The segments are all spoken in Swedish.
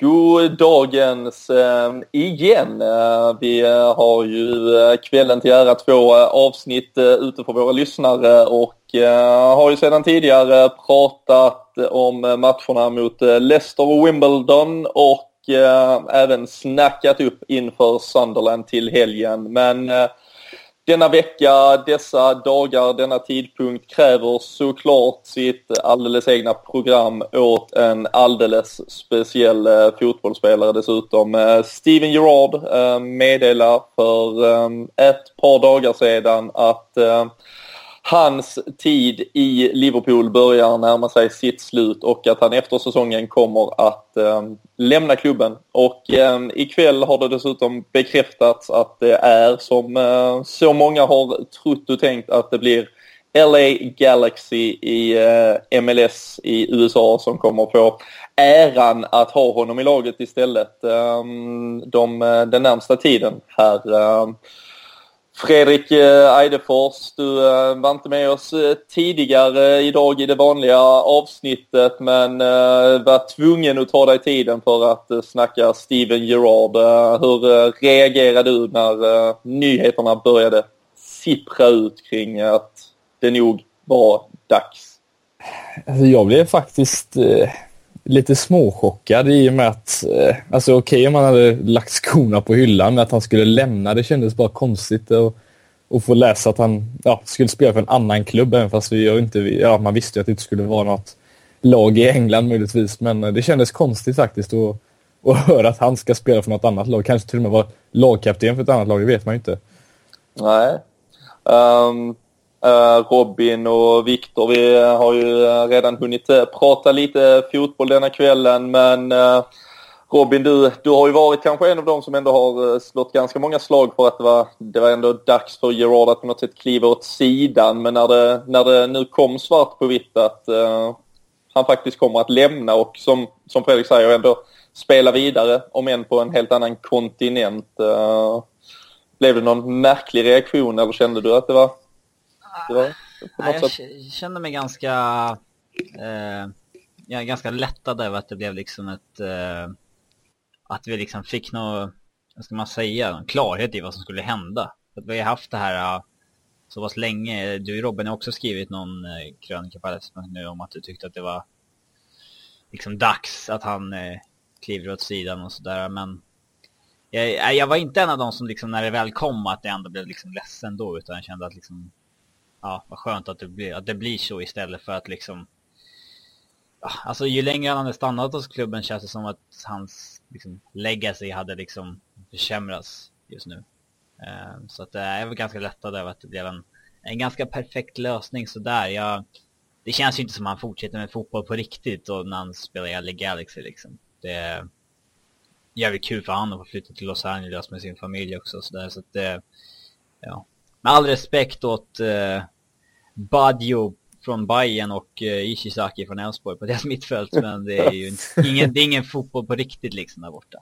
God dagens äh, eh, igen. Äh, vi äh, har ju eh, kvällen till ära två avsnitt ute för våra lyssnare och har ju sedan tidigare pratat om matcherna mot Leicester och Wimbledon och även snackat upp inför Sunderland till helgen. Men denna vecka, dessa dagar, denna tidpunkt kräver såklart sitt alldeles egna program åt en alldeles speciell eh, fotbollsspelare dessutom. Eh, Steven Gerrard eh, meddelar för ett par dagar sedan att hans tid i Liverpool börjar närma sig sitt slut och att han efter säsongen kommer att eh, lämna klubben. Och eh, ikväll har det dessutom bekräftats att det är som eh, så många har trott och tänkt att det blir LA Galaxy i eh, MLS i USA som kommer få äran att ha honom i laget istället ehm, eh, de, den närmsta tiden här. Ehm, Fredrik eh, Eidefors, du eh, var inte med oss eh, tidigare idag i det vanliga avsnittet men var tvungen att ta dig tiden för att snacka Steven Gerrard. Hur reagerade du när nyheterna började sippra ut kring att det nog var dags? Alltså jag blev faktiskt lite småchockad i och med att, eh, alltså okej okay, om han hade lagt skorna på hyllan, men att han skulle lämna, det kändes bara konstigt att, att få läsa att han ja, skulle spela för en annan klubb, även fast vi inte, ja, man visste att det inte skulle vara något lag i England möjligtvis, men eh, det kändes konstigt faktiskt att, att höra att han ska spela för något annat lag, kanske till och med vara lagkapten för ett annat lag, det vet man ju inte. Nej. Um, Eh, Robin och Viktor, vi har ju redan hunnit eh, prata lite fotboll denna kvällen men eh, Robin, du, du har ju varit kanske en av dem som ändå har slått ganska många slag för att det var, det var ändå dags för Gerard att på något sätt kliva åt sidan. Men när det, när det nu kom svart på vitt att uh, han faktiskt kommer att lämna och som, som Fredrik säger ändå spela vidare, om än på en helt annan kontinent. Uh, blev det någon märklig reaktion eller kände du att det var Nej, jag kände mig ganska, eh, jag är ganska lättad över att det blev liksom ett, eh, att vi liksom fick något, vad ska man säga, klarhet i vad som skulle hända. Att vi har haft det här uh, så pass länge. Du Robin har också skrivit någon uh, krönika på nu om att du tyckte att det var liksom dags att han uh, kliver åt sidan och sådär. Men jag, jag var inte en av dem som liksom när det väl kom att jag ändå blev liksom ledsen då utan jag kände att liksom ja, vad skönt att det, blir, att det blir så istället för att liksom ja, Alltså ju längre han hade stannat hos klubben känns det som att hans liksom, legacy hade liksom försämrats just nu. Eh, så att jag jag var ganska lättad över att det blev en, en ganska perfekt lösning sådär. Jag, det känns ju inte som att han fortsätter med fotboll på riktigt och när han spelar i LA Galaxy liksom. Det är jävligt kul för honom att få flytta till Los Angeles med sin familj också och sådär så att det, ja. Med all respekt åt eh, Badjo från Bayern och eh, Ishizaki från Elfsborg på deras mittfält. Men det är ju ingen, det är ingen fotboll på riktigt liksom där borta.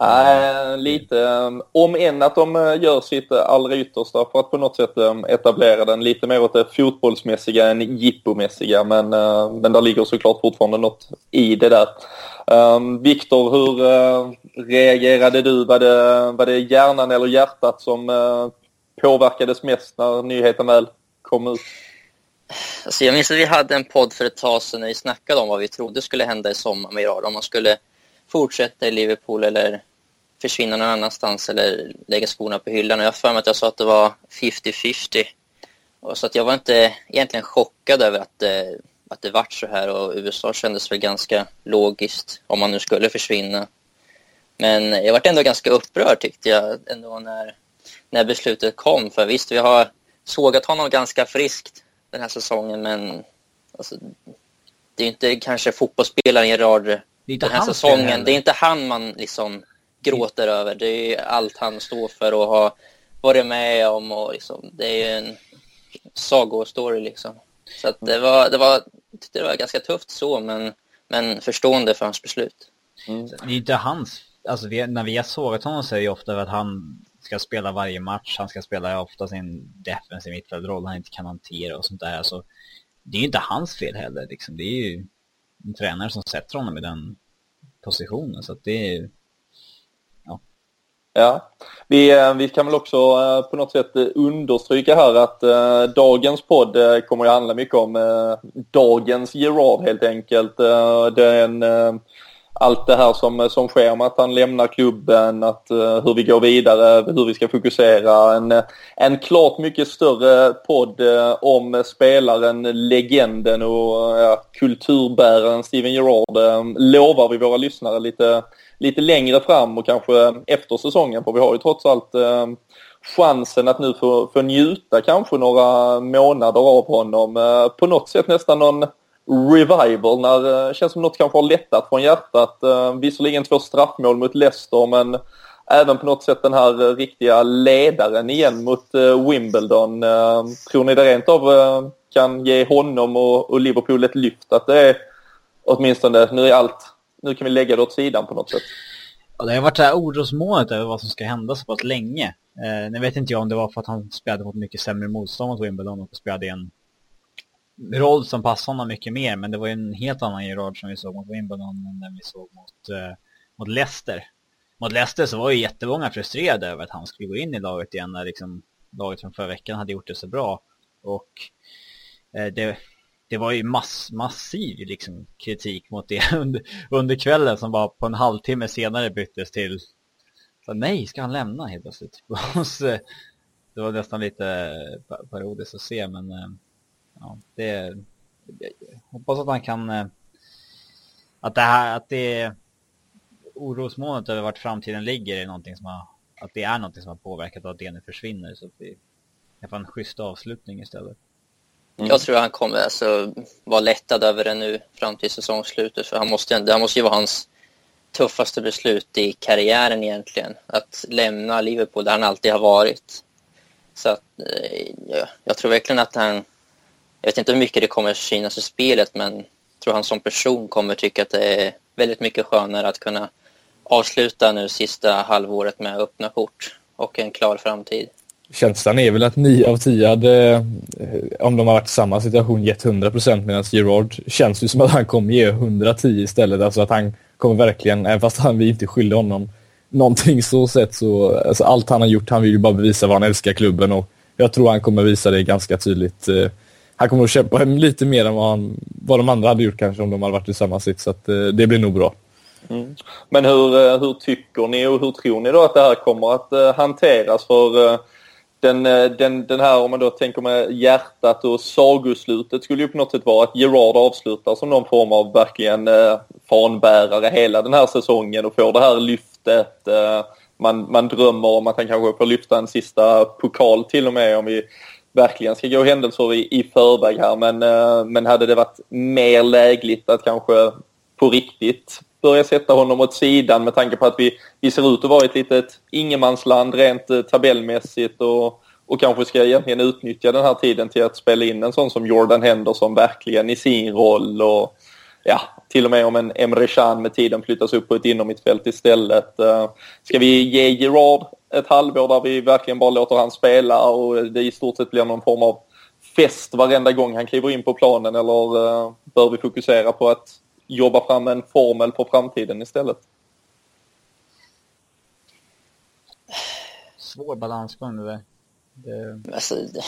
Nej, lite. Ehm, om än att de eh, gör sitt eh, allra yttersta för att på något sätt ehm, etablera den lite mer åt det fotbollsmässiga än jippomässiga. Men, ehm, men där ligger såklart fortfarande något i det där. Um, Viktor, hur uh, reagerade du? Var det, var det hjärnan eller hjärtat som uh, påverkades mest när nyheten väl kom ut? Alltså jag minns att vi hade en podd för ett tag sedan när vi snackade om vad vi trodde skulle hända i sommar med Iran. Om man skulle fortsätta i Liverpool eller försvinna någon annanstans eller lägga skorna på hyllan. Och jag för mig att jag sa att det var 50-50. Så att jag var inte egentligen chockad över att det, att det vart så här och USA kändes väl ganska logiskt om man nu skulle försvinna. Men jag vart ändå ganska upprörd tyckte jag ändå när, när beslutet kom. För visst, vi har sågat honom ganska friskt den här säsongen, men alltså, det är inte kanske fotbollsspelaren Gerard den här säsongen. Det är inte han man liksom gråter mm. över. Det är allt han står för och har varit med om. Och liksom, det är ju en sagostory liksom. Så att det, var, det, var, det var ganska tufft så, men, men förstående för hans beslut. Mm. Det är inte hans... Alltså vi, när vi har sågat honom så är det ofta att han ska spela varje match, han ska spela ofta sin defensiv mittfältroll han inte kan hantera och sånt där. Alltså, det är ju inte hans fel heller liksom. Det är ju en tränare som sätter honom i den positionen. Så att det är... Ja. ja. Vi, eh, vi kan väl också eh, på något sätt eh, understryka här att dagens podd kommer att handla mycket om dagens Gerard helt enkelt. Det är en allt det här som, som sker med att han lämnar klubben, att, uh, hur vi går vidare, hur vi ska fokusera. En, eh, en klart mycket större podd uh, om spelaren, legenden och uh, kulturbäraren Steven Gerrard uh, lovar vi våra lyssnare lite, lite längre fram och kanske efter säsongen för vi har ju trots allt chansen att nu få, få njuta kanske några månader av honom. På något sätt nästan någon revival när eh, det känns som något kanske har lättat från hjärtat. Eh, visserligen två straffmål mot Leicester men även på något sätt den här eh, riktiga ledaren igen mot Wimbledon. Tror ni det rent av kan ge honom och, Liverpool ett lyft? Att det är åtminstone, nu är allt, nu kan vi lägga det åt sidan på något sätt. Ja, det har varit det här orosmolnet över vad som ska hända så pass länge. Eh, nu vet inte jag om det var för att han spelade mot mycket sämre motstånd mot Wimbledon och spelade i en roll som passade honom mycket mer, men det var ju en helt annan Gerard som vi såg mot Wimbledon än den vi såg mot, eh, mot Leicester. Mot Leicester så var ju jättemånga frustrerade över att han skulle gå in i laget igen när liksom laget från förra veckan hade gjort det så bra. Och eh, det, det var ju mass, massiv liksom, kritik mot det under, under kvällen som bara på en halvtimme senare byttes till så, nej, ska han lämna helt plötsligt? det var nästan lite parodiskt att se men eh, ja, det, jag hoppas att han kan, eh, att det här, att det orosmolnet över vart framtiden ligger är någonting som har, att det är någonting som har påverkat att det nu försvinner så att vi kan få en schysst avslutning istället. Mm. Jag tror han kommer alltså vara lättad över det nu fram till säsongslutet för han måste, det här måste ju vara hans tuffaste beslut i karriären egentligen. Att lämna Liverpool där han alltid har varit. Så att, eh, ja, jag tror verkligen att han jag vet inte hur mycket det kommer synas i spelet men jag tror han som person kommer tycka att det är väldigt mycket skönare att kunna avsluta nu sista halvåret med öppna kort och en klar framtid. Känslan är väl att 9 av 10 hade, eh, om de har varit i samma situation, gett 100% medan Gerard känns ju som att han kommer ge 110 istället. Alltså att han kommer verkligen, även fast han vi inte skyller honom någonting så sett så, alltså allt han har gjort, han vill ju bara bevisa vad han älskar klubben och jag tror han kommer visa det ganska tydligt eh, han kommer att kämpa lite mer än vad, han, vad de andra hade gjort kanske om de hade varit i samma sitt. Så att, eh, det blir nog bra. Mm. Men hur, eh, hur tycker ni och hur tror ni då att det här kommer att eh, hanteras? För eh, den, den, den här, om man då tänker med hjärtat och sagoslutet skulle ju på något sätt vara att Gerard avslutar som någon form av verkligen eh, fanbärare hela den här säsongen och får det här lyftet. Eh, man, man drömmer om att han kanske får lyfta en sista pokal till och med om vi verkligen ska gå händelser i, i förväg här men, uh, men hade det varit mer lägligt att kanske på riktigt börja sätta honom åt sidan med tanke på att vi, vi ser ut att vara ett litet ingenmansland rent eh, tabellmässigt och, och kanske ska egentligen utnyttja den här tiden till att spela in en sån som Jordan Henderson verkligen i sin roll och ja, till och med om en Emre Can med tiden flyttas upp på ett innermittfält istället. Eh, ska vi ge Gerard ett halvår där vi verkligen bara låter han spela och det i stort sett blir någon form av fest varenda gång han kliver in på planen eller uh, bör vi fokusera på att jobba fram en formel för framtiden istället? Svår balansgång det där. Det... Alltså, det...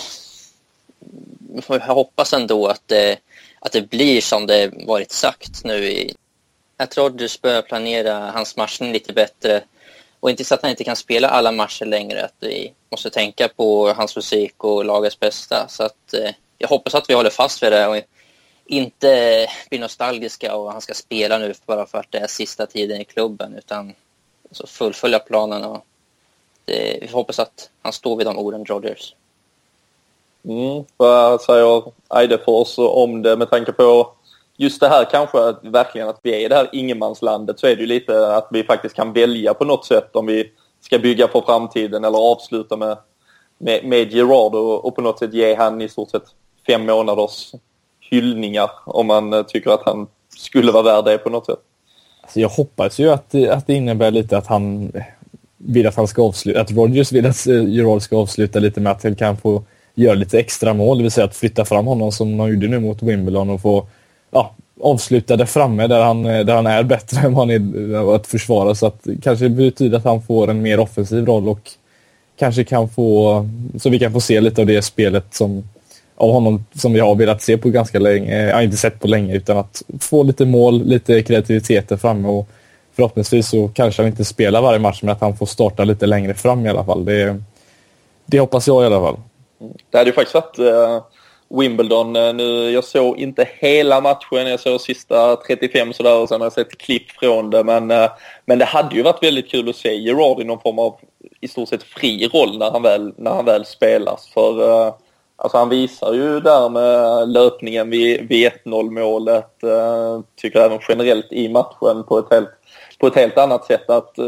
Jag hoppas ändå att det, att det blir som det varit sagt nu. I... Att Rodgers börjar planera hans matchning lite bättre och inte så att han inte kan spela alla matcher längre, att vi måste tänka på hans musik och lagets bästa. Så att eh, jag hoppas att vi håller fast vid det och inte blir nostalgiska och han ska spela nu bara för att det är sista tiden i klubben utan alltså fullfölja planen och det, vi hoppas att han står vid de orden, Rodgers. Mm, vad säger Eidefors om det med tanke på just det här kanske att verkligen att vi är i det här ingenmanslandet så är det ju lite att vi faktiskt kan välja på något sätt om vi ska bygga på framtiden eller avsluta med, med, med Gerard och, och på något sätt ge han i stort sett fem månaders hyllningar om man eh, tycker att han skulle vara värd det på något sätt. Alltså jag hoppas ju att det, att det innebär lite att han vill att han ska avsluta, att Rogers vill att eh, Gerard ska avsluta lite med att han kan få göra lite extra mål, det vill säga att flytta fram honom som han gjorde nu mot Wimbledon och få ja, avsluta där framme där han, eh, där han är bättre än vad han är eh, att försvara. Så att kanske betyder att han får en mer offensiv roll och kanske kan få, så vi kan få se lite av det spelet som av honom som vi har velat se på ganska länge, eh, jag har inte sett på länge, utan att få lite mål, lite kreativitet där framme och förhoppningsvis så kanske han inte spelar varje match men att han får starta lite längre fram i alla fall. Det, det hoppas jag i alla fall. Mm. Det hade ju faktiskt varit Wimbledon eh, nu. Jag såg inte hela matchen, jag såg sista 35 sådär och sen har jag sett klipp från det. Men, eh, men det hade ju varit väldigt kul att se Gerard i någon form av i stort sett fri roll när han väl, när han väl spelas. För eh, Alltså han visar ju där med löpningen vid, vid 1-0 målet, tycker även generellt i matchen på ett helt, på ett helt annat sätt att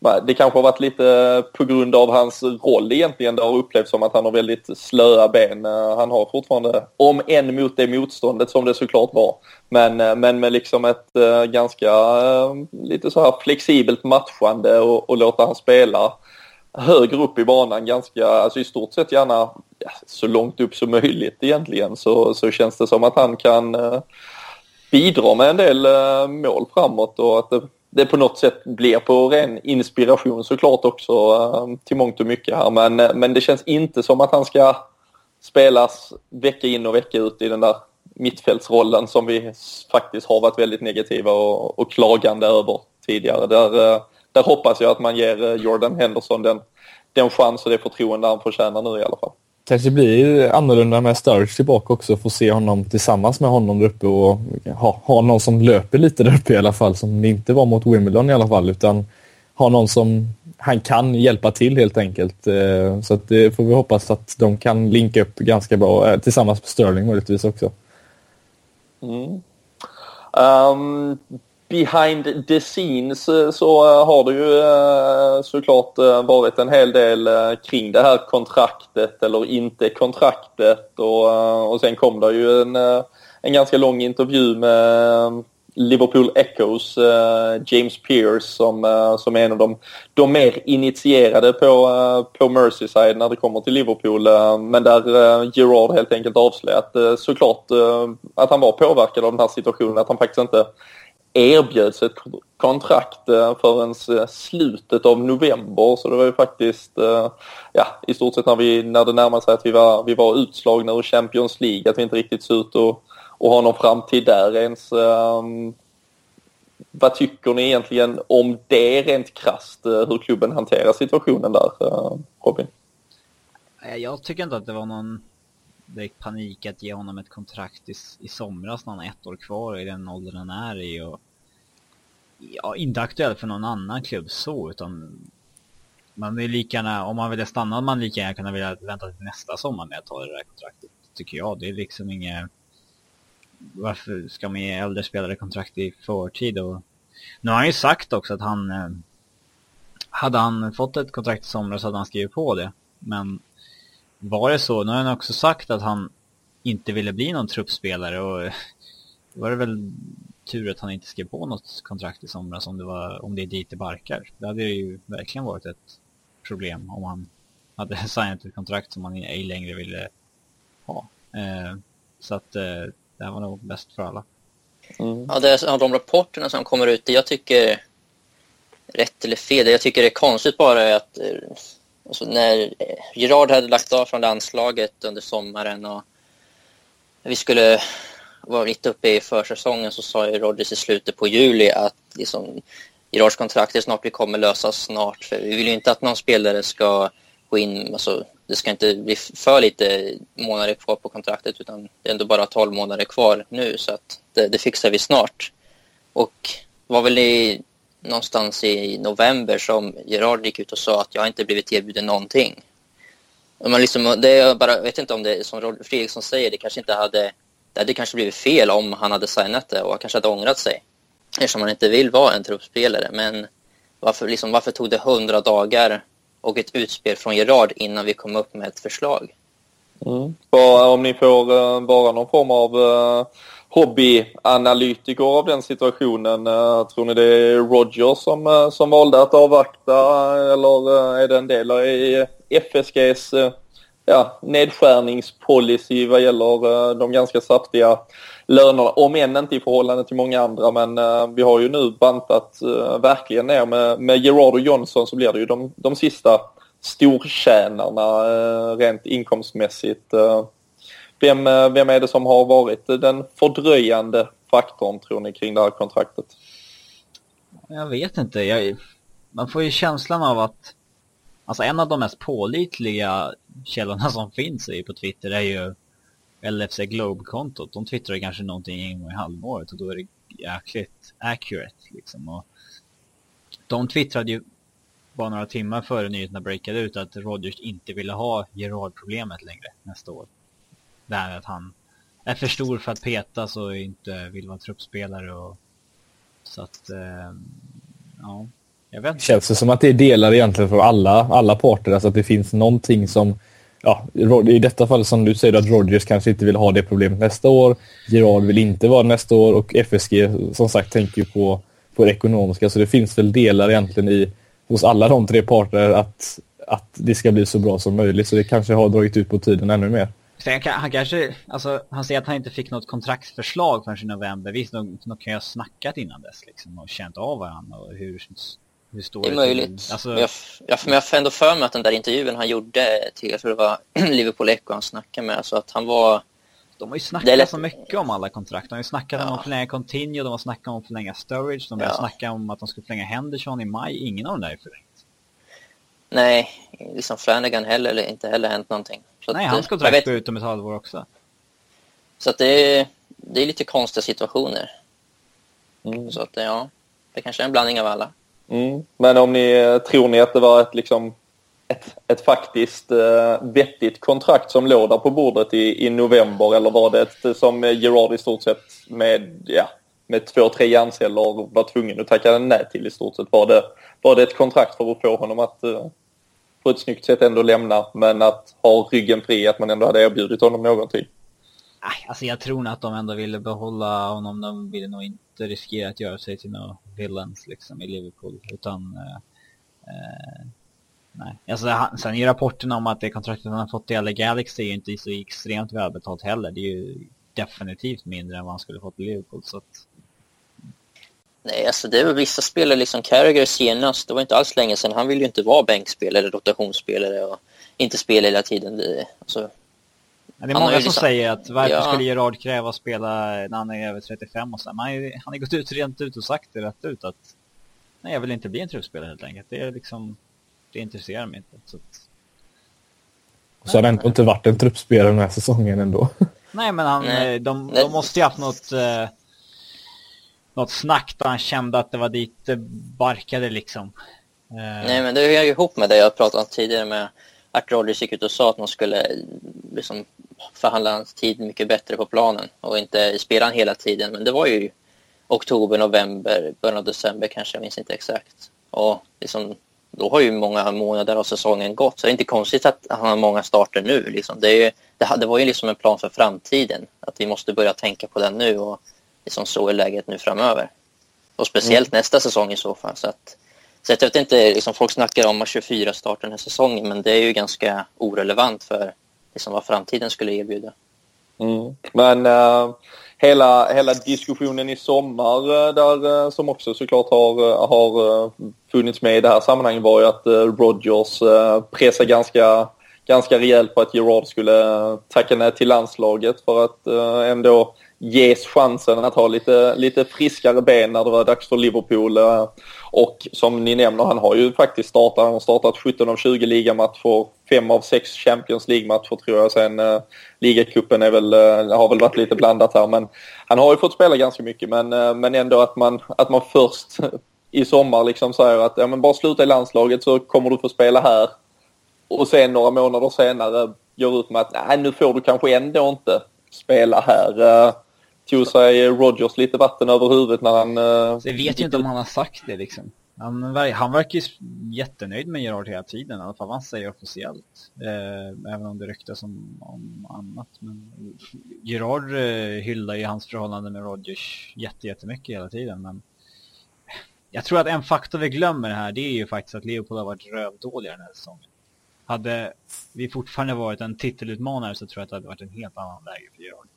det kanske har varit lite på grund av hans roll egentligen. Det har upplevts som att han har väldigt slöa ben. Eh, han har fortfarande, om än mot det motståndet som det såklart var, men, eh, men med liksom ett eh, ganska lite så här flexibelt matchande och, och låta han spela högre upp i banan ganska, alltså i stort sett gärna ja, så långt upp som möjligt egentligen så, så känns det som att han kan bidra med en del mål framåt och att det, det, på något sätt blir på ren inspiration såklart också ehm, till mångt och mycket här men, eh, men det känns inte som att han ska spelas vecka in och vecka ut i den där mittfältsrollen som vi faktiskt har varit väldigt negativa och, och klagande över tidigare. Där, eh, där hoppas jag att man ger eh, Jordan Henderson den, den chans och det förtroende han förtjänar nu i alla fall. Kanske blir annorlunda med Sturridge tillbaka också, få se honom tillsammans med honom där uppe och ha, ha någon som löper lite där uppe i alla fall, som det inte var mot Wimbledon i alla fall, utan ha någon som han kan hjälpa till helt enkelt. Eh, så att det får vi hoppas att de kan linka upp ganska bra eh, tillsammans med Sterling möjligtvis också. Mm. Um, behind the scenes eh, så eh, har det ju eh, såklart varit en hel del kring det här kontraktet eller inte kontraktet och, och sen kom det ju en, en ganska lång intervju med Liverpool Echoes, James Pearce som, som är en av de, de mer initierade på, på Merseyside när det kommer till Liverpool. men där Gerard helt enkelt avslöjat såklart att han var påverkad av den här situationen, att han faktiskt inte erbjöds ett kontrakt eh, förrän eh, slutet av november så det var ju faktiskt eh, ja, i stort sett när, vi, när det närmade sig att vi var, vi var utslagna ur Champions League att vi inte riktigt såg ut att, att ha någon framtid där ens. Um, vad tycker ni egentligen om det rent krasst, hur klubben hanterar situationen där, Robin? Jag tycker inte att det var någon direkt panik att ge honom ett kontrakt i, i somras när han har ett år kvar i den åldern han är i och ja, inte aktuellt för någon annan klubb så utan man vill lika gärna, om man vill stanna man lika gärna kunna vilja vänta till nästa sommar med att ta det där kontraktet tycker jag. Det är liksom inget varför ska man ge äldre spelare kontrakt i förtid och nu har han ju sagt också att han eh, hade han fått ett kontrakt i somras hade han skrivit på det men var det så, nu har han också sagt att han inte ville bli någon truppspelare och då var det väl tur att han inte skrev på något kontrakt i somras om det, var, om det är dit det barkar. Det hade ju verkligen varit ett problem om han hade signat ett kontrakt som han ej längre ville ha. Eh, så att eh, det här var nog bäst för alla. Mm. Ja, det är, de rapporterna som kommer ut, jag tycker rätt eller fel, det jag tycker är konstigt bara är att eh, Alltså när eh, Gerard hade lagt av från landslaget under sommaren och vi skulle vara mitt uppe i försäsongen så sa ju Rodgers i slutet på juli att liksom, Gerards kontrakt snart, kommer lösas snart. För vi vill ju inte att någon spelare ska gå in, alltså, det ska inte bli för lite månader kvar på kontraktet utan det är ändå bara 12 månader kvar nu så att det, det fixar vi snart. Och var väl i någonstans i november som Gerard gick ut och sa att jag inte blivit erbjuden någonting. Man liksom, det är bara, jag vet inte om det som Fredriksson säger, det kanske inte hade, det hade kanske blivit fel om han hade signat det och kanske hade ångrat sig. Eftersom han inte vill vara en truppspelare. Men varför, liksom, varför tog det hundra dagar och ett utspel från Gerard innan vi kom upp med ett förslag? Mm. om ni får uh, vara någon form av uh, hobbyanalytiker av den situationen. Eh, tror ni det är Roger som, eh, som valde att avvakta eller eh, är det en del i FSGs ja, nedskärningspolicy vad gäller de ganska saftiga lönerna, om än inte i förhållande till många andra. Men vi har ju nu bantat verkligen ner med, med Gerard och Johnson så blir det ju de, de sista stortjänarna rent inkomstmässigt. Vem, eh, vem är det som har varit den fördröjande faktorn tror ni kring det här kontraktet? Jag vet inte. Jag, man får ju känslan av att Alltså en av de mest pålitliga källorna som finns är på Twitter är ju LFC Globe-kontot. De twittrar kanske någonting en gång i halvåret och då är det jäkligt accurate liksom. Och de twittrade ju bara några timmar före nyheterna breakade ut att Rodgers inte ville ha Gerard-problemet längre nästa år. Det här att han är för stor för att petas och inte vill vara truppspelare och så att, eh, ja. Jag vet. Känns det som att det är delar egentligen för alla, alla parter, alltså att det finns någonting som Ja, i detta fall som du säger att Rogers kanske inte vill ha det problemet nästa år. Gerard vill inte vara nästa år och FSG som sagt tänker på, på det ekonomiska. Så det finns väl delar egentligen i hos alla de tre parter att, att det ska bli så bra som möjligt. Så det kanske har dragit ut på tiden ännu mer han kanske, alltså han säger att han inte fick något kontraktsförslag förrän i november. Visst, de, de kan ju ha snackat innan dess liksom och känt av varandra och hur hur står det är möjligt. Alltså... Men jag, jag, men jag får ändå för mig att den där intervjun han gjorde till, jag tror det var Liverpool Echo han snackade med, så att han var... De har ju snackat lätt... så mycket om alla kontrakt. De har ju snackat ja. om att förlänga Continue, de har snackat om att förlänga Storage, de har ja. snackat om att de skulle förlänga Henderson i maj. Ingen av dem där är förlängt. Nej, liksom Flanagan heller, eller inte heller hänt någonting. Så Nej, att, hans kontrakt vet... går ut om ett halvår också. Så att det är, det är lite konstiga situationer. Mm. Så att ja, det kanske är en blandning av alla. Mm. Men om ni tror ni att det var ett, liksom, ett, ett faktiskt uh, vettigt kontrakt som låg där på bordet i, i november eller var det ett som Gerard i stort sett med, ja, med två, tre hjärnceller var tvungen att tacka nej till i stort sett? Var det, var det ett kontrakt för att få honom att uh, på ett snyggt sätt ändå lämna men att ha ryggen fri att man ändå hade erbjudit honom någonting? Nej, alltså jag tror nog att de ändå ville behålla honom. De ville nog inte riskera att göra sig till några villains liksom i Liverpool. Utan, eh, eh, nej. Alltså, sen är rapporterna om att det kontraktet han har fått i LA Galaxy är ju inte så extremt välbetalt heller. Det är ju definitivt mindre än vad han skulle fått i Liverpool. Så att... Nej, alltså det är väl vissa spelare, liksom Carragher senast, det var inte alls länge sedan, han ville ju inte vara bänkspelare, rotationsspelare och inte spela hela tiden. Det, alltså, Ja, det är många som liksom... säger att varför ja. skulle Gerard kräva att spela när han är över 35 och så. Man han har gått ut rent ut och sagt det rätt ut att nej, jag vill inte bli en truppspelare helt enkelt. Det är liksom, det intresserar mig inte. Så, att... så har det ändå inte varit en truppspelare den här säsongen ändå. Nej, men han, nej. Eh, de, de måste ju haft något, eh, något snack där han kände att det var dit det barkade liksom. Eh. Nej, men det hör ju ihop med det jag pratade om tidigare med att Rodgers gick ut och sa att man skulle liksom förhandla hans tid mycket bättre på planen och inte spela han hela tiden. Men det var ju oktober, november, början av december kanske, jag minns inte exakt. Och liksom, då har ju många månader av säsongen gått, så det är inte konstigt att han har många starter nu. Liksom. Det, är, det, det var ju liksom en plan för framtiden, att vi måste börja tänka på den nu och liksom så är läget nu framöver. Och speciellt mm. nästa säsong i så fall. Så att, så jag vet inte, liksom folk snackar om att 24 startar den här säsongen, men det är ju ganska orelevant för liksom vad framtiden skulle erbjuda. Mm. Men uh, hela, hela diskussionen i sommar uh, där uh, som också såklart har, har funnits med i det här sammanhanget var ju att Rodgers uh, pressade ganska, ganska rejält på att Gerard skulle tacka nej till landslaget för att ändå ges chansen att ha lite, lite friskare ben när det var dags för Liverpool. Eh, och som ni nämner, han har ju faktiskt startat, han har startat 17 av 20 ligamatcher, 5 av 6 Champions League-matcher tror jag. Sen eh, ligacupen är väl, eh, har väl varit lite blandat här men han har ju fått spela ganska mycket men, eh, men ändå att man, att man först i sommar liksom säger att ja, men bara sluta i landslaget så kommer du få spela här. Och sen några månader senare gör ut med att nej nu får du kanske ändå inte spela här. Eh. Tog sig Rogers lite vatten över huvudet när han... Uh, jag vet ju inte om han har sagt det liksom. Han, han verkar ju jättenöjd med Gerard hela tiden, i alla fall vad han säger officiellt. Eh, även om det ryktas om, om annat. Men Gerard eh, hyllar ju hans förhållande med Rogers jättemycket hela tiden. Men jag tror att en faktor vi glömmer här, det är ju faktiskt att Leopold har varit rövdåliga den här säsongen. Hade vi fortfarande varit en titelutmanare så tror jag att det hade varit en helt annan läge för Gerard.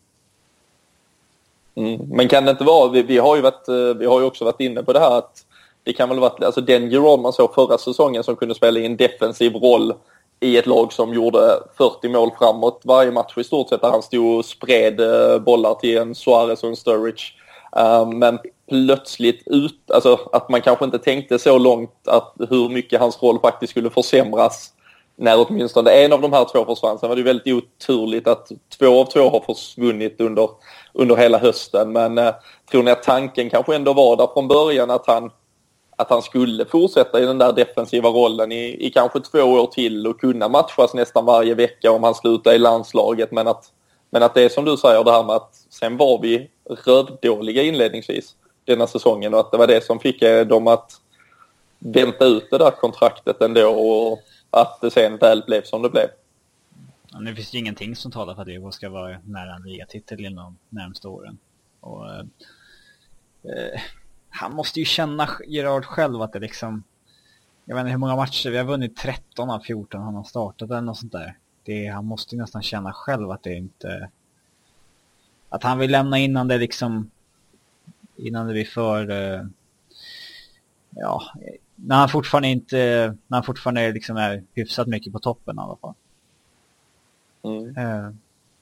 Mm. Men kan det inte vara, vi, vi, har ju varit, eh, vi har ju också varit inne på det här att det kan väl vara, alltså den Gerard man såg förra säsongen som kunde spela i en defensiv roll i ett lag som gjorde 40 mål framåt varje match i stort sett där han stod och spred eh, bollar till en Suarez och en Sturridge. Ehm, men plötsligt ut, alltså att man kanske inte tänkte så långt att hur mycket hans roll faktiskt skulle försämras när åtminstone en av de här två försvann. Sen var det väldigt oturligt att två av två har försvunnit under, under hela hösten. Men eh, tror ni att tanken kanske ändå var där från början att han, att han skulle fortsätta i den där defensiva rollen i, i kanske två år till och kunna matchas nästan varje vecka om han slutar i landslaget. Men att, men att det är som du säger det här med att sen var vi rövdåliga inledningsvis denna säsongen och att det var det som fick eh, dem att vänta ut det där kontraktet ändå och att det sen väl blev som det blev. Ja, nu finns det ju ingenting som talar för att Djurgården ska vara nära en ligatitel inom de närmaste åren. Och, eh, eh, han måste ju känna Gerard själv att det liksom... Jag vet inte hur många matcher, vi har vunnit 13 av 14 han har startat eller något sånt där. Det, han måste ju nästan känna själv att det inte... Att han vill lämna innan det liksom... Innan det blir för... Eh, ja, när han fortfarande inte, när han fortfarande liksom är hyfsat mycket på toppen i alla fall. Mm. Uh,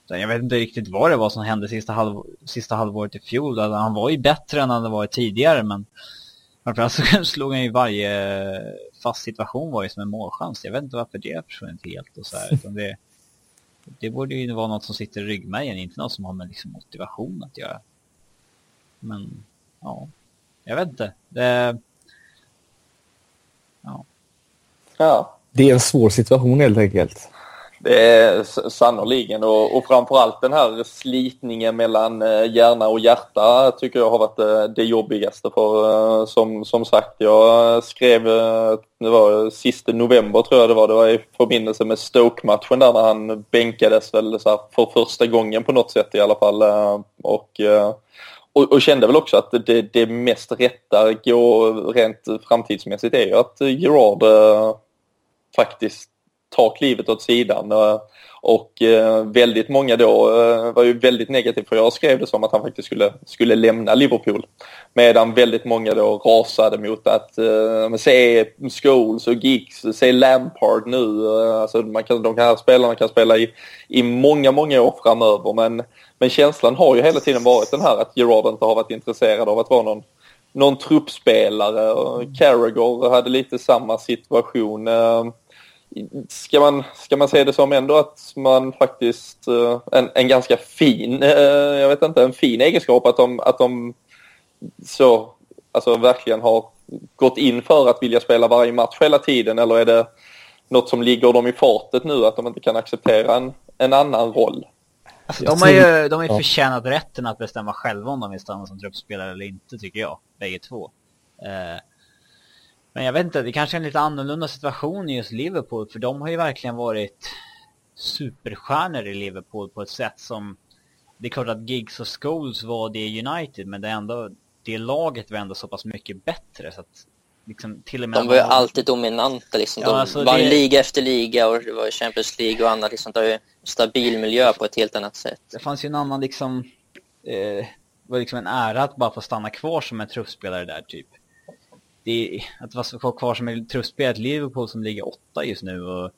jag vet inte riktigt vad det var som hände sista, halv, sista halvåret i fjol. Alltså, han var ju bättre än han varit tidigare men framförallt så slog han ju varje fast situation var ju som en målchans. Jag vet inte varför det försvunnit helt och så här. Utan det, det borde ju vara något som sitter i ryggmärgen, inte något som har med liksom motivation att göra. Men ja, jag vet inte. Det, Ja. Ja. Det är en svår situation helt enkelt. Det är sannoliken och, och framförallt den här slitningen mellan eh, hjärna och hjärta tycker jag har varit eh, det jobbigaste för eh, som, som sagt jag skrev, det var sista november tror jag det var, det var i förbindelse med Stoke-matchen där när han bänkades väl så för första gången på något sätt i alla fall och och, och, kände väl också att det, det mest rätta gå rent framtidsmässigt är ju att Gerard faktiskt tar klivet åt sidan. Eh, och eh, väldigt många då eh, var ju väldigt negativa för jag skrev det som att han faktiskt skulle, skulle lämna Liverpool. Medan väldigt många då rasade mot att eh, se Scholes och Giggs, se Lampard nu. Alltså man kan, de här spelarna kan spela i, i många, många år framöver men men känslan har ju hela tiden varit den här att Gerard inte har varit intresserad av att vara någon, någon truppspelare. Carragher hade lite samma situation. Ska man, ska man se det som ändå att man faktiskt, eh, en, en ganska fin, eh, jag vet inte, en fin egenskap att de, att de så, alltså verkligen har gått in för att vilja spela varje match hela tiden eller är det något som ligger dem i fartet nu att de inte kan acceptera en, en annan roll? Alltså, de, har ju, de har ju ja. förtjänat rätten att bestämma själva om de vill stanna som truppspelare eller inte, tycker jag. Bägge två. Eh, men jag vet inte, det kanske är en lite annorlunda situation i just Liverpool, för de har ju verkligen varit superstjärnor i Liverpool på ett sätt som... Det är klart att Giggs och Scholes var det i United, men det, ändå, det laget var ändå så pass mycket bättre så att Liksom, till och med de var ju alltid dominanta. Liksom. De alltså vann det... liga efter liga och det var Champions League och annat. Liksom, det var stabil miljö på ett helt annat sätt. Det fanns ju en annan liksom... Eh, det var liksom en ära att bara få stanna kvar som en truppspelare där typ. Det är, att vara kvar som en truppspelare i Liverpool som ligger åtta just nu och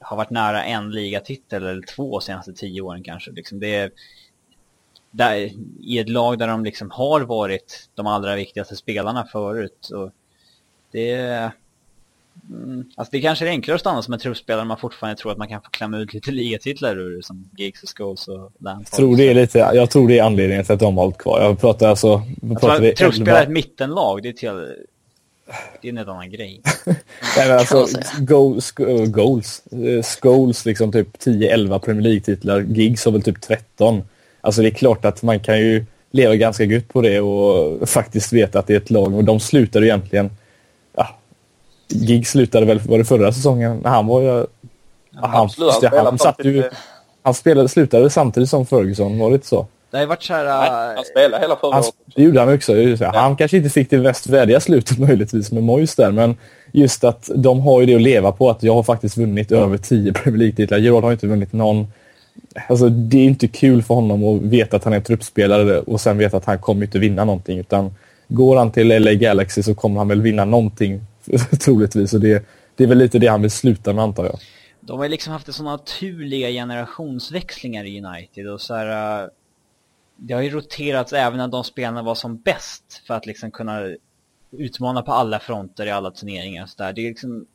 har varit nära en ligatitel eller två senaste tio åren kanske. Liksom det är, där, I ett lag där de liksom har varit de allra viktigaste spelarna förut. Och det är... Mm, alltså det kanske är enklare att stanna som en truppspelare om man fortfarande tror att man kan få klämma ut lite ligatitlar ur som Giggs och Scholes och Lampard. Jag tror, det är lite, jag tror det är anledningen till att de har hållit kvar. Jag pratar alltså... Jag truppspelare ett mittenlag, det är till... Det är en helt annan grej. Nej, men alltså, goals, goals. Scholes liksom typ 10-11 Premier League-titlar. Giggs har väl typ 13. Alltså det är klart att man kan ju leva ganska gött på det och faktiskt veta att det är ett lag. Och de slutade egentligen Gig slutade väl, var det förra säsongen? Han var ju... Ja, han, han, han, han, satt ju, han spelade, slutade samtidigt som Ferguson, var det inte så? Det har ju varit så här... Nej, han spelade hela förra året. Det gjorde han också. Han ja. kanske inte fick det mest värdiga slutet möjligtvis med Moyes där, men just att de har ju det att leva på att jag har faktiskt vunnit över tio Premier League-titlar. Gerard har inte vunnit någon. alltså, det är inte kul för honom att veta att han är truppspelare och sen veta att han kommer inte vinna någonting. Utan går han till LA Galaxy så kommer han väl vinna någonting troligtvis. Och det, det är väl lite det han vill sluta med antar jag. De har liksom haft så naturliga generationsväxlingar i United och så här, äh, det har ju roterats även när de spelarna var som bäst för att liksom kunna utmana på alla fronter i alla turneringar. Så där. Det är liksom,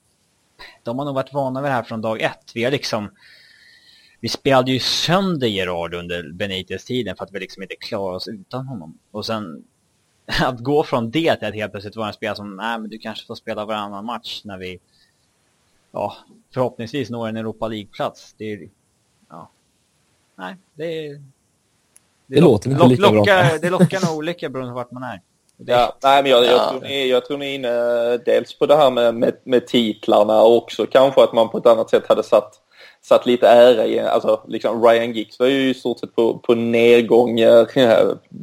de har nog varit vana vid det här från dag ett. Vi har liksom vi spelade ju sönder Gerard under Benitez-tiden för att vi liksom inte klarade oss utan honom. Och sen att gå från det till att helt plötsligt vara en spelare som, nej men du kanske får spela varannan match när vi, ja, förhoppningsvis når en Europa League-plats. Det är, ja, nej, det är... Det, det låter inte lika lockar, bra. Det lockar nog olika beroende på vart man är. Ja, nej, men jag, jag, ja. tror ni, jag tror ni är inne dels på det här med, med, med titlarna och också kanske att man på ett annat sätt hade satt satt lite ära i, alltså liksom Ryan Giggs var ju i stort sett på, på nedgång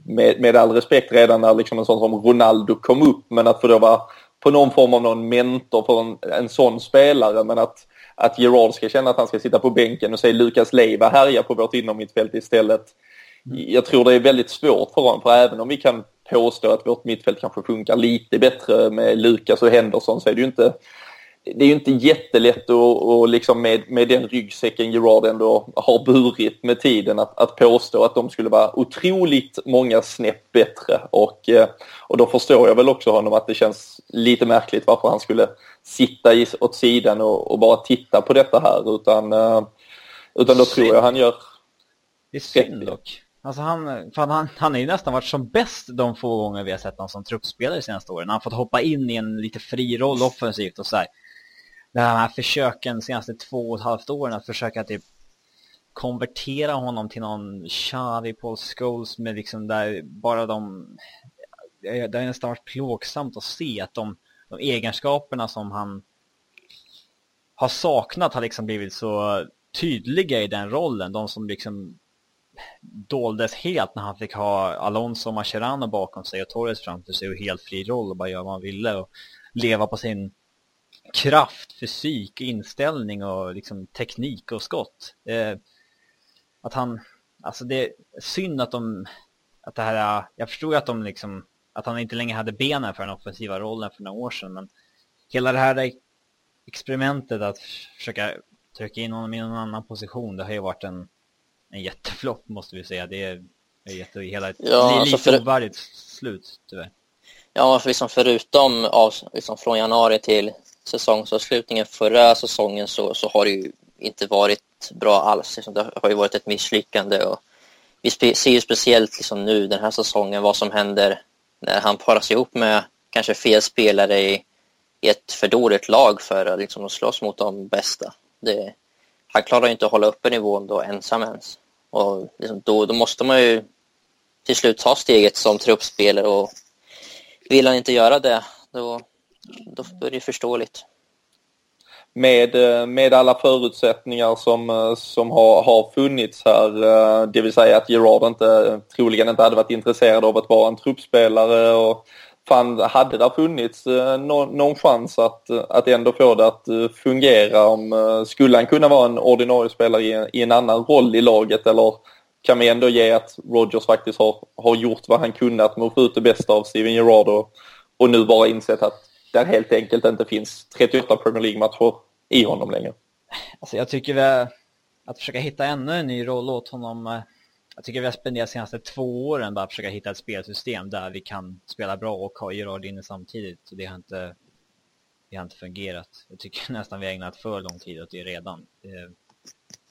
med, med all respekt redan när liksom en sån som Ronaldo kom upp men att få då vara på någon form av någon mentor för en, en sån spelare men att, att Gerard ska känna att han ska sitta på bänken och se Lukas Leiva härja på vårt innermittfält istället. Jag tror det är väldigt svårt för honom för även om vi kan påstå att vårt mittfält kanske funkar lite bättre med Lukas och Henderson så är det ju inte det är ju inte jättelätt att, och liksom med, med den ryggsäcken Gerard ändå har burit med tiden att, att påstå att de skulle vara otroligt många snäpp bättre. Och, eh, och då förstår jag väl också honom att det känns lite märkligt varför han skulle sitta i, åt sidan och, och bara titta på detta här. Utan, eh, utan då tror jag han gör... Det är synd dock. Alltså han, fan han, han har ju nästan varit som bäst de få gånger vi har sett honom som truppspelare de senaste åren. Han har fått hoppa in i en lite fri roll offensivt och så här de här försöken de senaste två och ett halvt åren att försöka typ konvertera honom till någon Xavi Paul Scholes med liksom där bara de det har nästan varit plågsamt att se att de, de egenskaperna som han har saknat har liksom blivit så tydliga i den rollen. De som liksom doldes helt när han fick ha Alonso och Mascherano bakom sig och Torres framför sig och helt fri roll och bara göra vad han ville och leva på sin kraft, fysik, inställning och liksom teknik och skott. Eh, att han, alltså det är synd att de, att det här, jag förstod att de liksom, att han inte längre hade benen för den offensiva rollen för några år sedan, men hela det här experimentet att försöka trycka in honom i någon annan position, det har ju varit en, en jätteflopp måste vi säga. Det är, är jätte, hela ett ja, alltså lite för... ovärdigt slut tyvärr. Ja, för liksom förutom av, liksom från januari till säsongsavslutningen förra säsongen så, så har det ju inte varit bra alls. Liksom, det har ju varit ett misslyckande och vi ser ju speciellt liksom nu den här säsongen vad som händer när han paras ihop med kanske fel spelare i, i ett för dåligt lag för att liksom slåss mot de bästa. Det, han klarar ju inte att hålla uppe nivån då ensam ens. Och liksom då, då måste man ju till slut ta steget som truppspelare och vill han inte göra det då, då är det förståeligt. Med, eh, med alla förutsättningar som, eh, som har, har funnits här, eh, det vill säga att Gerard inte, troligen inte hade varit intresserad av att vara en truppspelare och fan, hade det funnits eh, någon, någon chans att, eh, att ändå få det att eh, fungera om, skulle han kunna vara en ordinarie spelare i, i en annan roll i laget eller kan vi ändå ge att Rogers faktiskt har, har gjort vad han kunnat med att få ut det bästa av Steven Gerrard och, och nu bara insett att där helt enkelt inte finns 38 Premier League-matcher i honom längre. Alltså jag tycker vi att försöka hitta ännu en ny roll åt honom. Jag tycker vi har spenderat de senaste två åren bara att försöka hitta ett spelsystem där vi kan spela bra och ha Gerard inne samtidigt. Det har inte, det har inte fungerat. Jag tycker nästan vi har ägnat för lång tid åt det redan. Eh,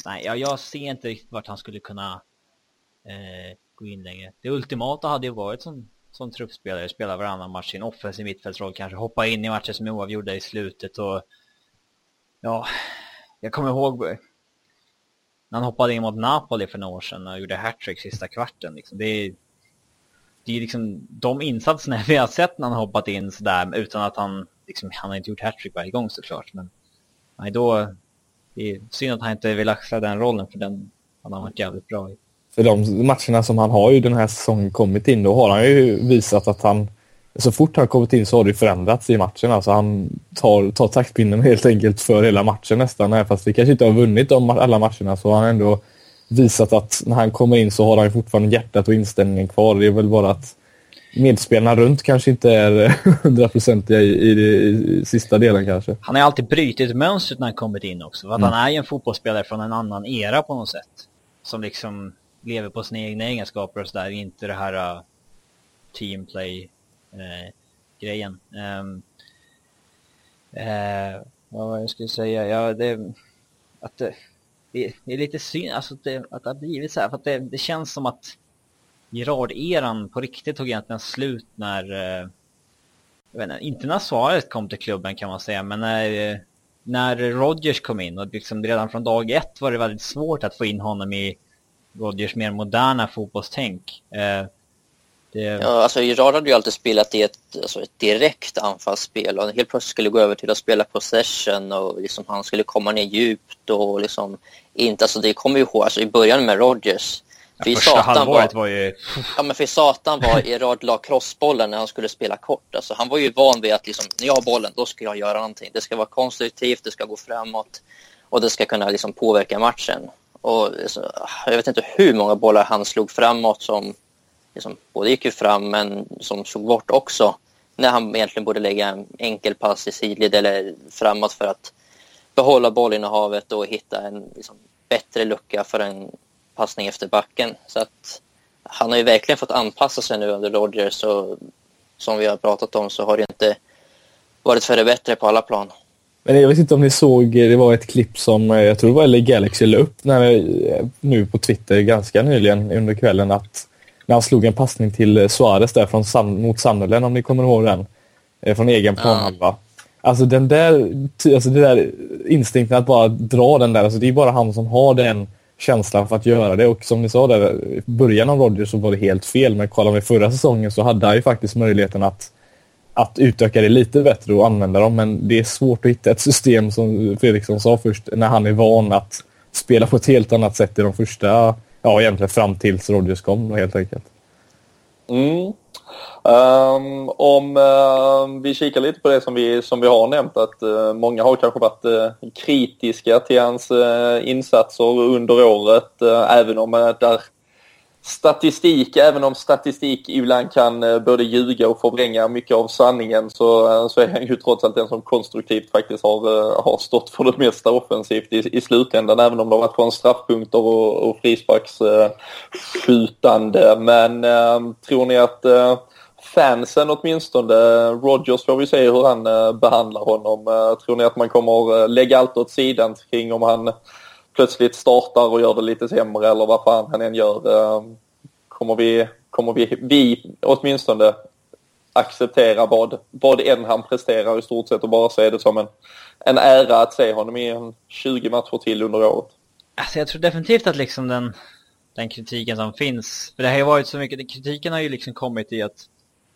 nej, jag, jag ser inte riktigt vart han skulle kunna eh, gå in längre. Det ultimata hade ju varit som som truppspelare, spela varannan match i en offensiv mittfältsroll, kanske hoppa in i matcher som är oavgjorda i slutet och ja, jag kommer ihåg när han hoppade in mot Napoli för några år sedan och gjorde hattrick sista kvarten. Liksom. Det är, det är liksom de insatserna vi har sett när han hoppat in sådär utan att han, liksom, han har inte gjort hattrick varje gång såklart. Men nej, då, det är synd att han inte vill axla den rollen för den han har varit jävligt bra i. För de matcherna som han har ju den här säsongen kommit in, då har han ju visat att han så fort han kommit in så har det förändrats i matchen. Alltså han tar, tar taktpinnen helt enkelt för hela matchen nästan. Fast vi kanske inte har vunnit de, alla matcherna så har han ändå visat att när han kommer in så har han fortfarande hjärtat och inställningen kvar. Det är väl bara att medspelarna runt kanske inte är hundraprocentiga i, i, i, sista delen kanske. Han har alltid brutit mönstret när han kommit in också. För att mm. han är ju en fotbollsspelare från en annan era på något sätt. Som liksom lever på sina egna egenskaper och sådär. Inte det här uh, teamplay-grejen. Eh, grejen. Ehm, eh, vad var jag skulle säga? Ja, det, att det, det, är lite synd alltså att, det, att det har blivit så här. För att det, det känns som att Gerard-eran på riktigt tog egentligen slut när, eh, jag vet inte, inte när Suarez kom till klubben kan man säga, men när, när Rodgers kom in och liksom redan från dag ett var det väldigt svårt att få in honom i Rodgers mer moderna fotbollstänk. Det... Ja, alltså Gerard hade ju alltid spelat i ett, alltså ett direkt anfallsspel och helt plötsligt skulle gå över till att spela possession och liksom han skulle komma ner djupt och liksom inte, alltså det kommer ju ihåg, alltså i början med Rodgers för första halvåret var, var ju... Ja, men för satan var Gerard la crossbollen när han skulle spela kort. Alltså, han var ju van vid att liksom, när jag har bollen, då ska jag göra någonting. Det ska vara konstruktivt, det ska gå framåt och det ska kunna liksom, påverka matchen. Och, så, jag vet inte hur många bollar han slog framåt som liksom, både gick ju fram men som slog bort också. När han egentligen borde lägga en enkel pass i sidled eller framåt för att behålla bollinnehavet och hitta en liksom, bättre lucka för en passning efter backen. Så att han har ju verkligen fått anpassa sig nu under Rodgers och som vi har pratat om så har det inte varit för det bättre på alla plan. Men jag vet inte om ni såg, det var ett klipp som eh, jag tror det var LA Galaxy la upp när, eh, nu på Twitter ganska nyligen under kvällen att när han slog en passning till Suarez där från, mot Sunderland om ni kommer ihåg den. Eh, från egen planhalva. Ja. Alltså den där, alltså det där instinkten att bara dra den där, alltså det är bara han som har den känslan för att göra det. Och som ni sa där, i början av Rodgers så var det helt fel. Men kollar vi förra säsongen så hade han ju faktiskt möjligheten att, att utöka det lite bättre och använda dem. Men det är svårt att hitta ett system som Fredriksson sa först, när han är van att spela på ett helt annat sätt i de första, ja egentligen fram tills Rodgers kom helt enkelt. Mm. Um, om um, vi kikar lite på det som vi, som vi har nämnt att uh, många har kanske varit uh, kritiska till hans eh, insatser under året även om där statistik, även om statistik ibland kan eh, både ljuga och förvränga mycket av sanningen så, eh, så är han ju trots allt den som konstruktivt faktiskt har, eh, har stått för det mesta offensivt i, i slutändan även om det har varit från straffpunkter och, och frisparksskjutande. Men tror ni att fansen åtminstone. Rogers får vi se hur han behandlar honom. Tror ni att man kommer lägga allt åt sidan kring om han plötsligt startar och gör det lite sämre eller vad fan han än gör? Ehm, kommer vi, kommer vi, vi åtminstone acceptera vad, vad än han presterar i stort sett och bara se det som en, en ära att se honom i en 20 matcher till under året? Alltså jag tror definitivt att liksom den, den kritiken som finns, för det har ju varit så mycket, kritiken har ju liksom kommit i att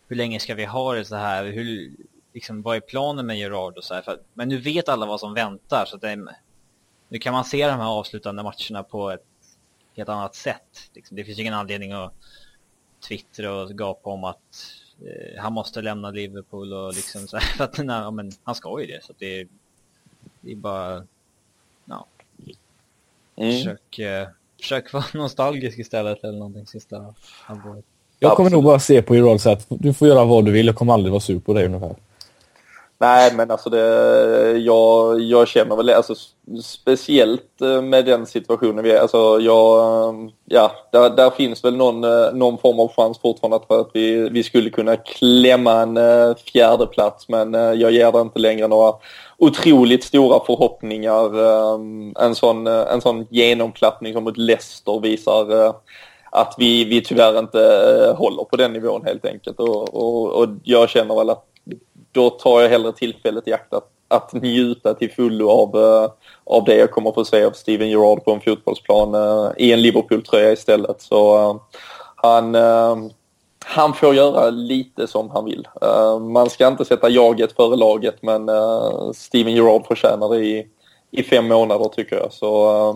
hur länge ska vi ha det så här? Hur, liksom, vad är planen med Gerard och så här? För, men nu vet alla vad som väntar så det, nu kan man se de här avslutande matcherna på ett helt annat sätt. Liksom, det finns ingen anledning att twittra och gapa om att eh, han måste lämna Liverpool och liksom så här, för att nej, men, han ska ju det så det, det är bara ja. Mm. Försök, eh, försök vara nostalgisk istället eller någonting sista halvåret. Jag kommer nog bara se på Iran så att du får göra vad du vill, jag kommer aldrig vara sur på dig ungefär. Nej, men alltså det, jag, jag känner väl alltså, speciellt eh, med den situationen vi är. Alltså jag, eh, ja, där, där finns väl någon, eh, någon form av chans fortfarande för att vi, vi skulle kunna klämma en fjärde plats men jag ger det inte längre några otroligt stora förhoppningar. En sån, en sån genomklappning som mot Leicester visar att vi, vi tyvärr inte håller på den nivån helt enkelt. Och, och, och jag känner väl att då tar jag hellre tillfället i akt att, att njuta till fullo av, uh, av det jag kommer att få se av Steven Gerrard på en fotbollsplan uh, i en Liverpool-tröja istället. Så uh, han, han får göra lite som han vill. man ska inte sätta jaget före laget men Steven Gerrard förtjänar det i, i fem månader tycker jag. Så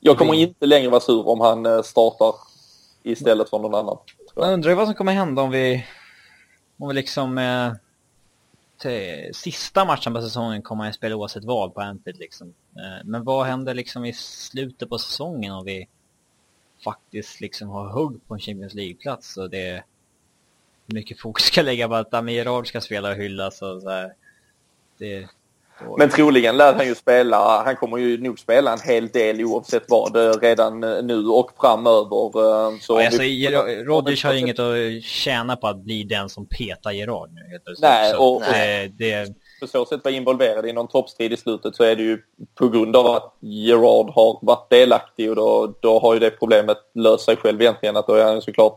jag kommer inte längre vara sur om han startar istället för någon annan. Jag undrar vad som kommer hända om vi, om vi liksom eh, sista matchen på säsongen kommer att spela oavsett val på Anfield liksom. Eh, men vad händer liksom i slutet på säsongen om vi faktiskt liksom har hugg på en Champions League-plats. och det är mycket fokus ska lägga på att Amir Rard ska spela och hyllas och så här. Det, men troligen lär han ju spela, han kommer ju nog spela en hel del oavsett vad eh, redan eh, nu och framöver. Eh, så ja, alltså, vi... Rodgers har ju inget att tjäna på att bli den som petar Gerard nu. Nej, och, det, det... på så sätt vara involverad i någon toppstrid i slutet så är det ju på grund av att Gerard har varit delaktig och då, då har ju det problemet löst sig själv egentligen. Att då är han såklart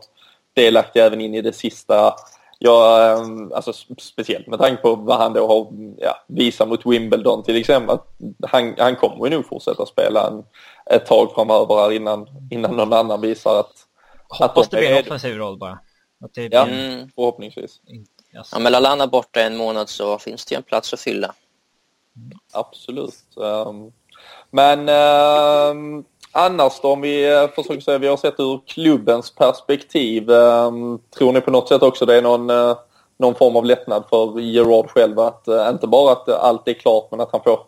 delaktig även in i det sista Ja, ehm, alltså speciellt med tanke på vad han då har ja, visat mot Wimbledon till exempel. Han, han kommer ju nog fortsätta spela en, ett tag framöver här innan, innan någon annan visar att... Hoppas att de det blir en offensiv roll bara. Att det blir... Ja, mm. förhoppningsvis. Ja, med Lalana borta en månad så finns det ju en plats att fylla. Absolut. Um, men eh, annars då, om vi eh, försöker säga, vi har sett ur klubbens perspektiv. Eh, tror ni på något sätt också det är någon, eh, någon form av lättnad för Gerard själv att eh, inte bara att allt är klart men att han får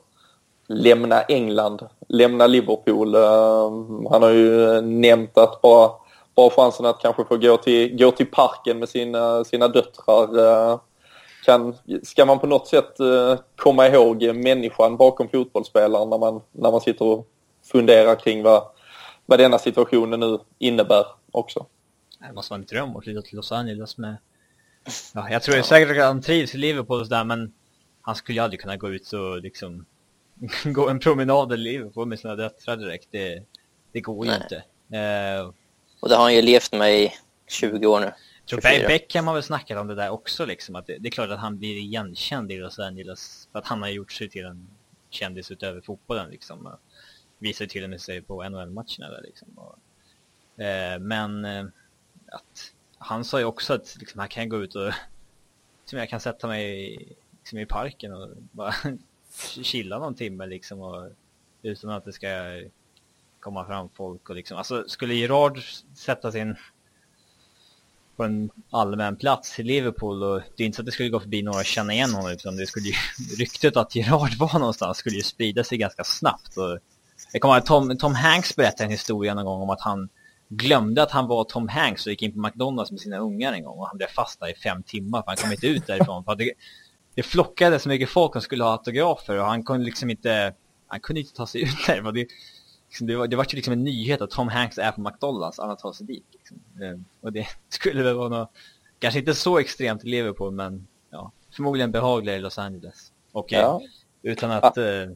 lämna England, lämna Liverpool. Ehm, han har ju nämnt att bara, bara chansen att kanske få gå till, gå till parken med sina, sina döttrar eh, kan, ska man på något sätt komma ihåg människan bakom fotbollsspelaren när man, när man sitter och fundera kring vad, vad denna situationen nu innebär också. Det måste vara en dröm att flytta till Los Angeles med... Ja, jag tror ja. säkert att han trivs i Liverpool och sådär men han skulle ju aldrig kunna gå ut och liksom gå en promenad i Liverpool med sina döttrar direkt. Det, det går ju inte. Uh, och det har han ju levt med i 20 år nu. Tror Beckham har väl snackat om det där också liksom. Att det, det, är klart att han blir igenkänd i Los Angeles. För att han har gjort sig till en kändis utöver fotbollen liksom visar till och med sig på NHL-matcherna där liksom. Och, eh, men eh, att han sa ju också att liksom, här kan gå ut och liksom, jag kan sätta mig liksom, i parken och bara chilla någon timme liksom och, utan att det ska komma fram folk och liksom, alltså skulle Gerard sätta sin på en allmän plats i Liverpool och det är inte så att det skulle gå förbi några och känna igen honom utan det skulle ju, ryktet att Gerard var någonstans skulle ju sprida sig ganska snabbt och jag kommer ihåg Tom, Tom Hanks berättade en historia någon gång om att han glömde att han var Tom Hanks och gick in på McDonalds med sina ungar en gång och han blev fast där i fem timmar för han kom inte ut därifrån. För det, det flockade så mycket folk som skulle ha autografer och han kunde liksom inte, han kunde inte ta sig ut därifrån. Det, det, var, det var ju liksom en nyhet att Tom Hanks är på McDonalds, alla tar sig dit. Liksom. Eh, och det skulle väl vara något, kanske inte så extremt i Liverpool men ja, förmodligen behagligare i Los Angeles. Och eh, ja. utan att, ja. Eh,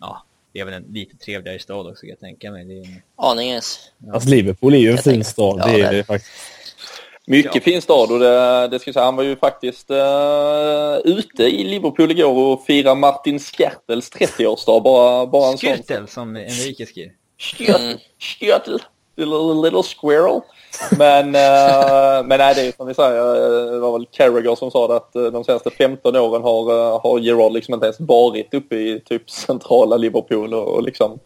ja det är väl en lite trevligare stad också, kan jag tänka mig. Det är... Aningens. Ja. Alltså Liverpool är ju en jag fin stad, ja, det är det faktiskt. Mycket ja. fin stad och det, det ska jag säga, han var ju faktiskt uh, ute i Liverpool igår och firade Martin Skertels 30-årsdag. Bara, bara en Skirtel som Enrique skrev. Skirtel, Skirtel, little, little squirrel. Men, uh, men nej, det är som vi säger, eh, det var väl Carragher som sa det att de senaste 15 åren har, har Gerard liksom inte ens varit uppe i typ centrala Liverpool och, och liksom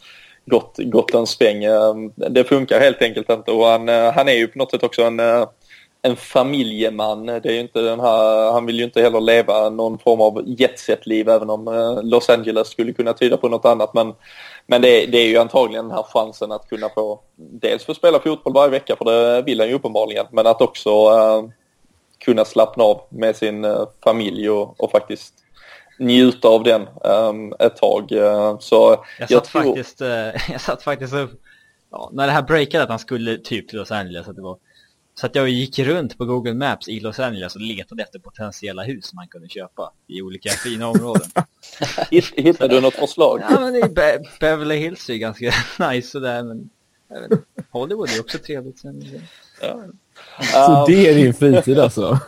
gått, gått en sväng. Det funkar helt enkelt inte och han, han är ju på något sätt också en, en familjeman. Det är inte den här, han vill ju inte heller leva någon form av jetset-liv även om Los Angeles skulle kunna tyda på något annat. Men men det, det, är ju antagligen den här chansen att kunna få dels få spela fotboll varje vecka för det vill han ju uppenbarligen men att också uh, kunna slappna av med sin uh, familj och, och, faktiskt njuta av den um, ett tag. Uh, så jag, jag, satt tror... faktiskt, jag satt faktiskt upp, ja, när det här breakade att han skulle typ till Los Angeles att det var så att jag gick runt på Google Maps i Los Angeles och letade efter potentiella hus man kunde köpa i olika fina områden. Hittade du något förslag? Ja, men i Be Beverly Hills är ganska nice sådär, men vet, Hollywood är också trevligt. Sen. Ja. Så det är din fritid alltså?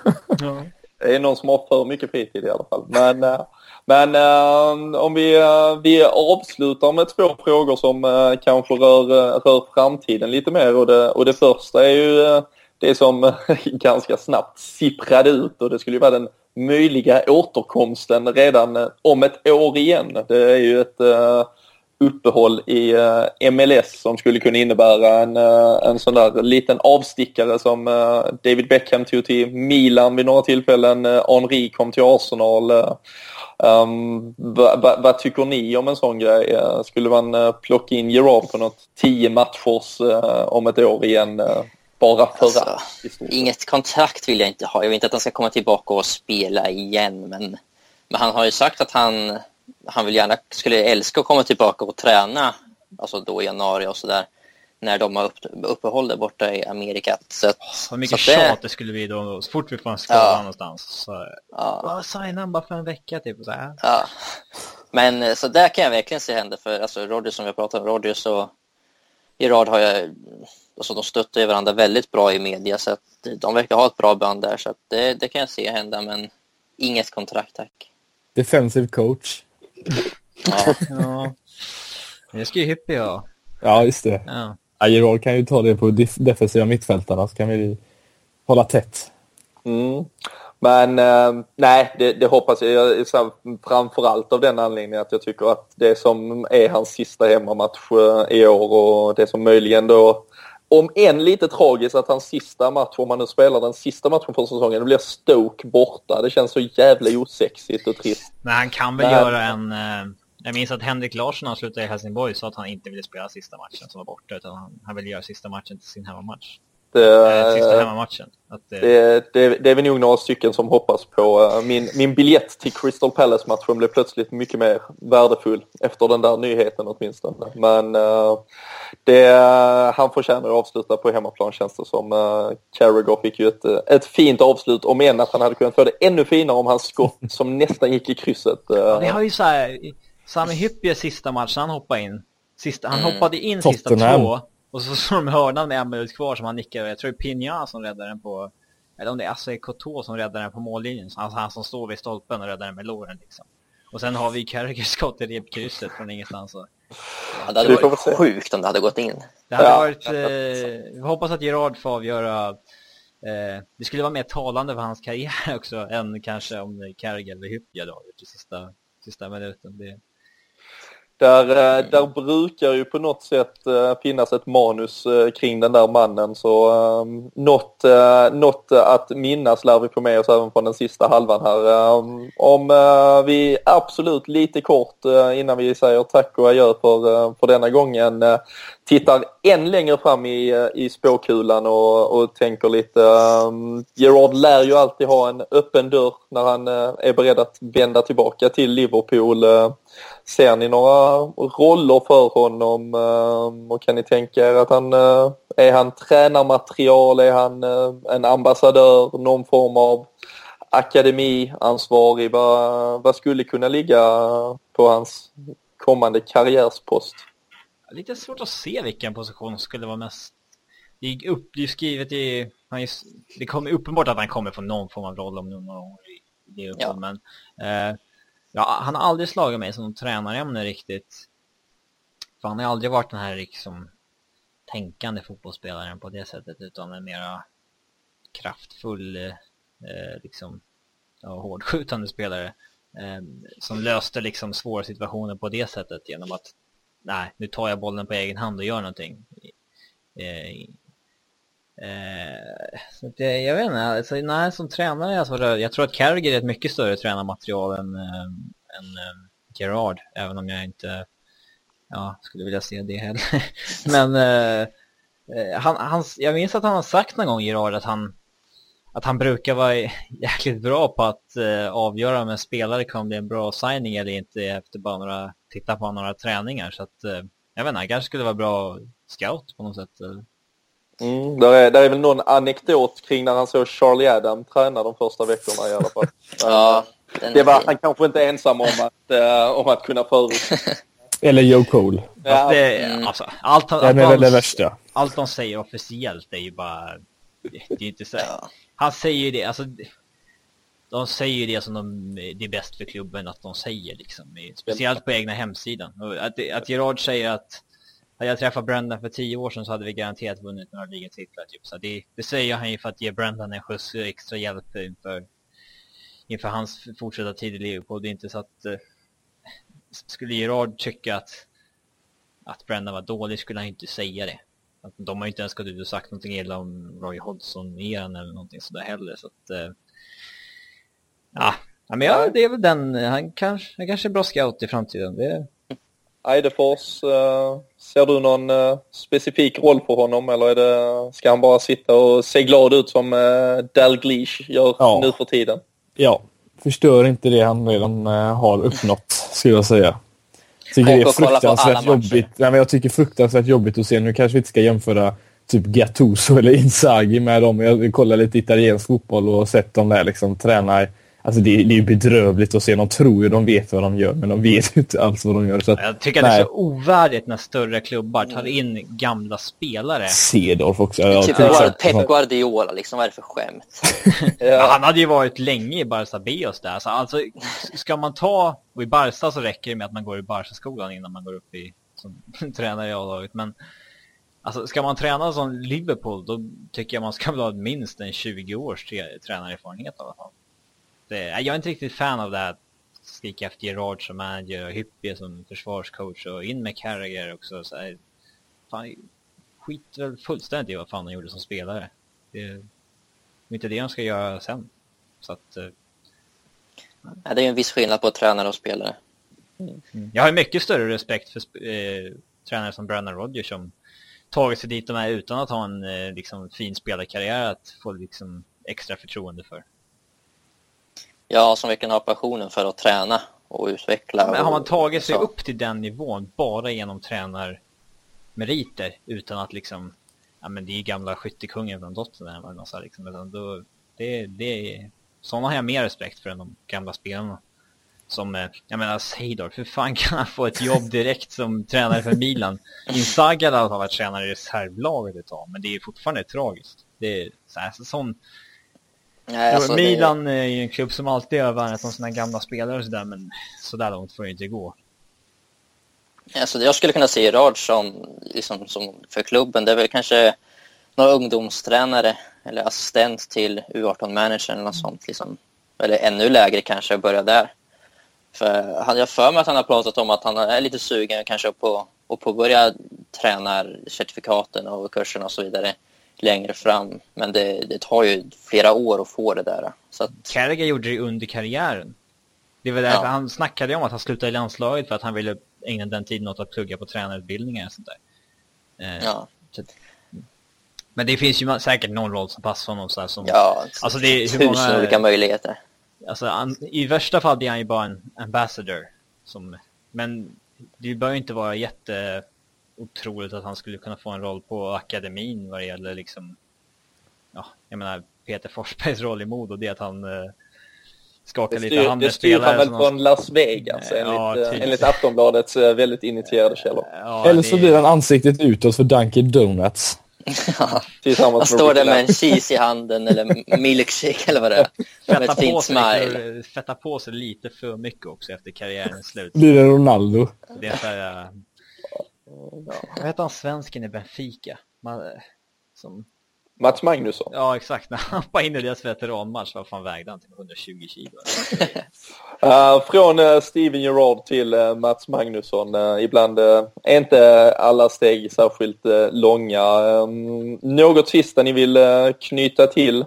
ja. Det är någon som har för mycket fritid i alla fall. Men, eh, men uh, om vi, uh, vi avslutar med två frågor som kanske rör, rör framtiden lite mer. Och det, och det första är ju det som eh, ganska snabbt sipprade ut och det skulle ju vara den möjliga återkomsten redan eh, om ett år igen. Det är ju ett, eh, uppehåll i MLS som skulle kunna innebära en, en sån där liten avstickare som David Beckham tog till Milan vid några tillfällen, Henri kom till Arsenal. Um, Vad va, va tycker ni om en sån grej? Skulle man plocka in Gerard på något tio matchers om ett år igen? Bara för alltså, att. Inget kontrakt vill jag inte ha. Jag vill inte att han ska komma tillbaka och spela igen, men, men han har ju sagt att han, han vill gärna, skulle älska att komma tillbaka och träna, alltså då i januari och sådär, när de har upp, uppehåll där borta i Amerika. Så, att, så mycket så tjat det... det skulle bli då, så fort vi får en skada ja. någonstans. Så, ja. signa bara för en vecka typ. Så här. Ja. Men så där kan jag verkligen se hända för alltså Rodgers som vi har pratat om, Rodgers och Gerard har jag alltså de stöttar ju varandra väldigt bra i media så att de verkar ha ett bra band där så att det, det kan jag se hända men inget kontrakt tack. Defensive coach. Ja. ja. Det ska ju Hippie ha. Ja, just det. Ja. Ja, kan ju ta det på defensiva mittfältarna så kan vi hålla tätt. Mm. Men eh, nej, det, det, hoppas jag. framförallt av den anledningen att jag tycker att det som är hans sista hemmamatch eh, i år och det som möjligen då om än lite tragiskt att hans sista match, om han nu spelar den sista matchen för säsongen, det blir Stoke borta. Det känns så jävla osexigt och trist. Men han kan väl Men... göra en... Eh, jag minns att Henrik Larsson när han slutade i Helsingborg sa att han inte ville spela sista matchen som var borta, utan han, han ville göra sista matchen till sin hemmamatch. Det, eh, sista hemmamatchen. Det... Det, det, det, är väl nog några stycken som hoppas på. Eh, min, min biljett till Crystal Palace-matchen blev plötsligt mycket mer värdefull efter den där nyheten åtminstone. Men uh, det, han förtjänar att avsluta på hemmaplan känns det som. Uh, Carragher fick ju ett, ett fint avslut om än att han hade kunnat få det ännu finare om hans skott som nästan gick i krysset. Ja, det har ju så här, Sami Hyppie sista matchen han hoppade in. Sista, han mm. hoppade in sista två. Och så står de hörnan med en minut kvar som han nickar. Jag tror det är Pigna som räddar den på... Eller om det är Assay Koto som räddar den på mållinjen. Alltså han som står vid stolpen och räddar den med låren liksom. Och sen har vi Carragher skott i repkrysset från ingenstans. Och... Ja, det hade varit sjukt om det hade gått in. Det hade ja. varit... Eh, vi hoppas att Gerard får avgöra... Eh, det skulle vara mer talande för hans karriär också än kanske om Carragher eller Hyppia då, i sista, sista minuten. Det, där, eh, där brukar ju på något sätt eh, finnas ett manus eh, kring den där mannen så um, något, uh, något att minnas lär vi få med oss även från den sista halvan här. Um, om uh, vi absolut lite kort uh, innan vi säger tack och adjö för, för denna gången tittar än längre fram i, eh, i spåkulan och, och tänker lite. Um, Gerard lär ju alltid ha en öppen dörr när han eh, är beredd att vända tillbaka till Liverpool. Eh, ser ni några roller för honom eh, och kan ni tänka er att han uh, är han tränarmaterial, är han en ambassadör, någon form av akademiansvarig? Vad, vad skulle kunna ligga på hans kommande karriärspost? Lite svårt att se vilken position skulle vara mest... Det är, upp, det är skrivet i... Det kommer uppenbart att han kommer få någon form av roll om några år i Liverpool, ja. men... Eh, Ja, han har aldrig slagit mig som tränarämne riktigt. För han har aldrig varit den här liksom tänkande fotbollsspelaren på det sättet utan en mera kraftfull eh, liksom ja, hårdskjutande spelare eh, som löste liksom svåra situationer på det sättet genom att nej, nu tar jag bollen på egen hand och gör någonting. Eh, Eh, det, jag vet inte, alltså, nej, som tränare, alltså, jag tror att Carragher är ett mycket större tränarmaterial än, äh, än äh, Gerard, även om jag inte ja, skulle vilja se det heller. Men äh, han, han, jag minns att han har sagt någon gång, Gerard, att han, att han brukar vara jäkligt bra på att uh, avgöra om en spelare kan bli en bra signing eller inte efter bara några, titta på några träningar. Så att, uh, jag vet inte, han kanske skulle vara bra scout på något sätt. Mm, där, är, där är väl någon anekdot kring när han såg Charlie Adam träna de första veckorna i alla fall. ja, det var han kanske inte ensam om att, uh, om att kunna förut. Eller Joe Cole. Ja. Det, mm. alltså, allt, väl det värsta. Allt de säger officiellt är ju bara... Det är inte så. Ja. Han säger ju det, alltså... De säger ju det som de, det är bäst för klubben att de säger liksom. Speciellt på egna hemsidan. Att, att Gerard säger att hade jag träffat Brendan för tio år sedan så hade vi garanterat vunnit några ligatitlar. Typ. Så det, det säger han ju för att ge Brendan en skjuts eh, extra hjälp inför, inför hans fortsatta tid i Liverpool. Det är inte så att... Eh, skulle Gerard tycka att att Brendan var dålig skulle han inte säga det. De har ju inte ens gått ut och sagt någonting illa om Roy Hodgson-eran eller någonting sådär heller. Så att, eh, ja, men ja, det är väl den. Han kanske, han kanske är bra scout i framtiden. Det... Eidefors, uh, ser du någon uh, specifik roll för honom eller är det, ska han bara sitta och se glad ut som Dalglish gör ja. nu för tiden? Ja, förstör inte det han redan har uppnått skulle jag säga. Tycker det är fruktansvärt jobbigt. Nej, men jag tycker fruktansvärt jobbigt att se. Nu kanske vi inte ska jämföra typ Gattuso eller Inzaghi med dem. Jag kollar lite italiensk fotboll och sett dem där liksom träna Alltså det, det är bedrövligt att se. De tror ju de vet vad de gör, men de vet ju inte alls vad de gör. Så att, jag tycker nej. det är så ovärdigt när större klubbar tar in gamla spelare. Cedorf också. Ja, typ bara Pep Guardiola, liksom. Vad är det för skämt? ja. Han hade ju varit länge i Barca Bios där. Så alltså, ska man ta... Och i Barca så räcker det med att man går i Barca-skolan innan man går upp i som tränare i A-laget. Men alltså, ska man träna som Liverpool, då tycker jag man ska ha minst en 20 års tränarerfarenhet i alla fall det, jag är inte riktigt fan av det här skrika efter Gerard som manager och Hyppie som försvarscoach och in med Carragher också. Så här, fan, skit väl fullständigt i vad fan han gjorde som spelare. Det är inte det han ska göra sen. Så att... Uh, ja, det är en viss skillnad på tränare och spelare. Mm. Jag har mycket större respekt för eh, tränare som Brandon Rodgers som tagit sig dit de är utan att ha en eh, liksom, fin spelarkarriär att få liksom, extra förtroende för. Ja, som verkligen har passionen för att träna och utveckla. Men har man tagit sig upp till den nivån bara genom tränarmeriter utan att liksom, ja men det är gamla skyttekungen från Tottenham eller något så liksom, då, det, det, sådana har jag mer respekt för än de gamla spelarna. Som, eh, jag menar Seidorf, hur fan kan han få ett jobb direkt som tränare för Milan? Inzaghi har varit tränare i reservlaget ett tag, men det är fortfarande tragiskt. Det är så här, sån Nej, alltså Milan det... är ju en klubb som alltid har värnat om sina gamla spelare och sådär, men sådär långt får det inte gå. Alltså, jag skulle kunna se Rard som, liksom, som för klubben, det är väl kanske några ungdomstränare eller assistent till U18-managern eller något sånt. Liksom. Eller ännu lägre kanske, börja där. För hade jag för mig att han har pratat om att han är lite sugen kanske på att påbörja tränarcertifikaten och kurserna och så vidare längre fram. Men det, det tar ju flera år att få det där. Så att... Carragher gjorde det under karriären. Det var därför ja. han snackade om att han slutade i landslaget för att han ville ägna den tiden åt att plugga på tränarutbildningar och sånt där. Eh, ja. Så, men det finns ju säkert någon roll som passar honom så här som... Ja, alltså det är hur många, olika möjligheter. Alltså han, i värsta fall blir han ju bara en ambassador. Som, men det bör ju inte vara jätte otroligt att han skulle kunna få en roll på akademin vad det gäller liksom, ja, jag menar Peter Forsbergs roll i Modo, det är att han eh, skakar styr, lite hand med spelare. Det styr han väl från Las Vegas enligt, ja, typ. enligt Aftonbladets eh, väldigt initierade källor. Ja, Eller så det... blir han ansiktet utåt för Dunkin Donuts. Ja, han står där med en cheese i handen eller milkshake eller vad det är. Fetta, med ett fint smile. fetta på sig lite för mycket också efter karriärens slut. Blir det Ronaldo? Det är så här, vad heter han svensken i Benfica? Man, som... Mats Magnusson? Ja, exakt. När han var inne i deras veteranmatch, vad fan vägde han? 120 kilo? uh, från uh, Steven Gerrard till uh, Mats Magnusson. ibland är inte alla steg särskilt långa. Um, något sista ni vill knyta till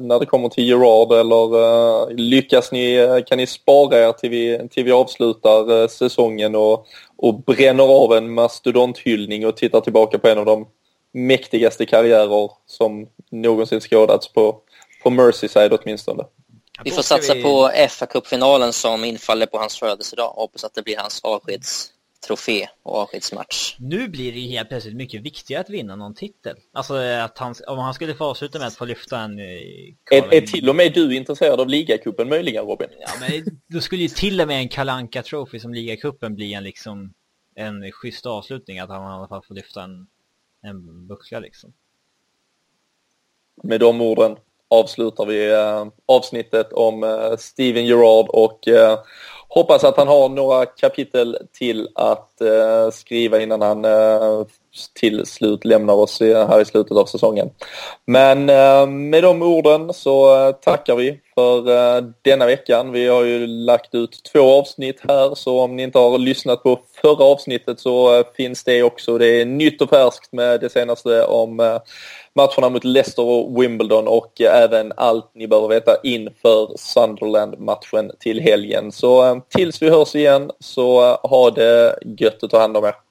när det kommer till Gerard eller lyckas ni, kan ni spara er till vi, till vi avslutar säsongen och och bränner av en mastodonthyllning och tittar tillbaka på en av de mäktigaste karriärer som någonsin skådats på, på Merseyside åtminstone. Vi får satsa vi... på fa Cup-finalen som infaller på hans födelsedag och hoppas att det blir hans avskedstrofé och avskedsmatch. Nu blir det ju helt plötsligt mycket viktigare att vinna någon titel. Alltså att han, om han skulle få avsluta med att få lyfta en... Eh, är, är till och med du intresserad av ligacupen möjligen Robin? Ja men då skulle ju till och med en Kalanka Trophy som ligacupen bli en liksom en schysst avslutning att han i alla fall får lyfta en, en buckla liksom. Med de orden avslutar vi äh, avsnittet om äh, Steven Gerrard och äh, hoppas att han har några kapitel till att Eh, skriva innan han eh, till slut lämnar oss här i slutet av säsongen. Men eh, med de orden så tackar vi för denna veckan. Vi har ju lagt ut två avsnitt här så om ni inte har lyssnat på förra avsnittet så finns det också. Det är nytt och färskt med det senaste om matcherna mot Leicester och Wimbledon och även allt ni behöver veta inför Sunderland-matchen till helgen. Så tills vi hörs igen så ha det gött och ta hand om er.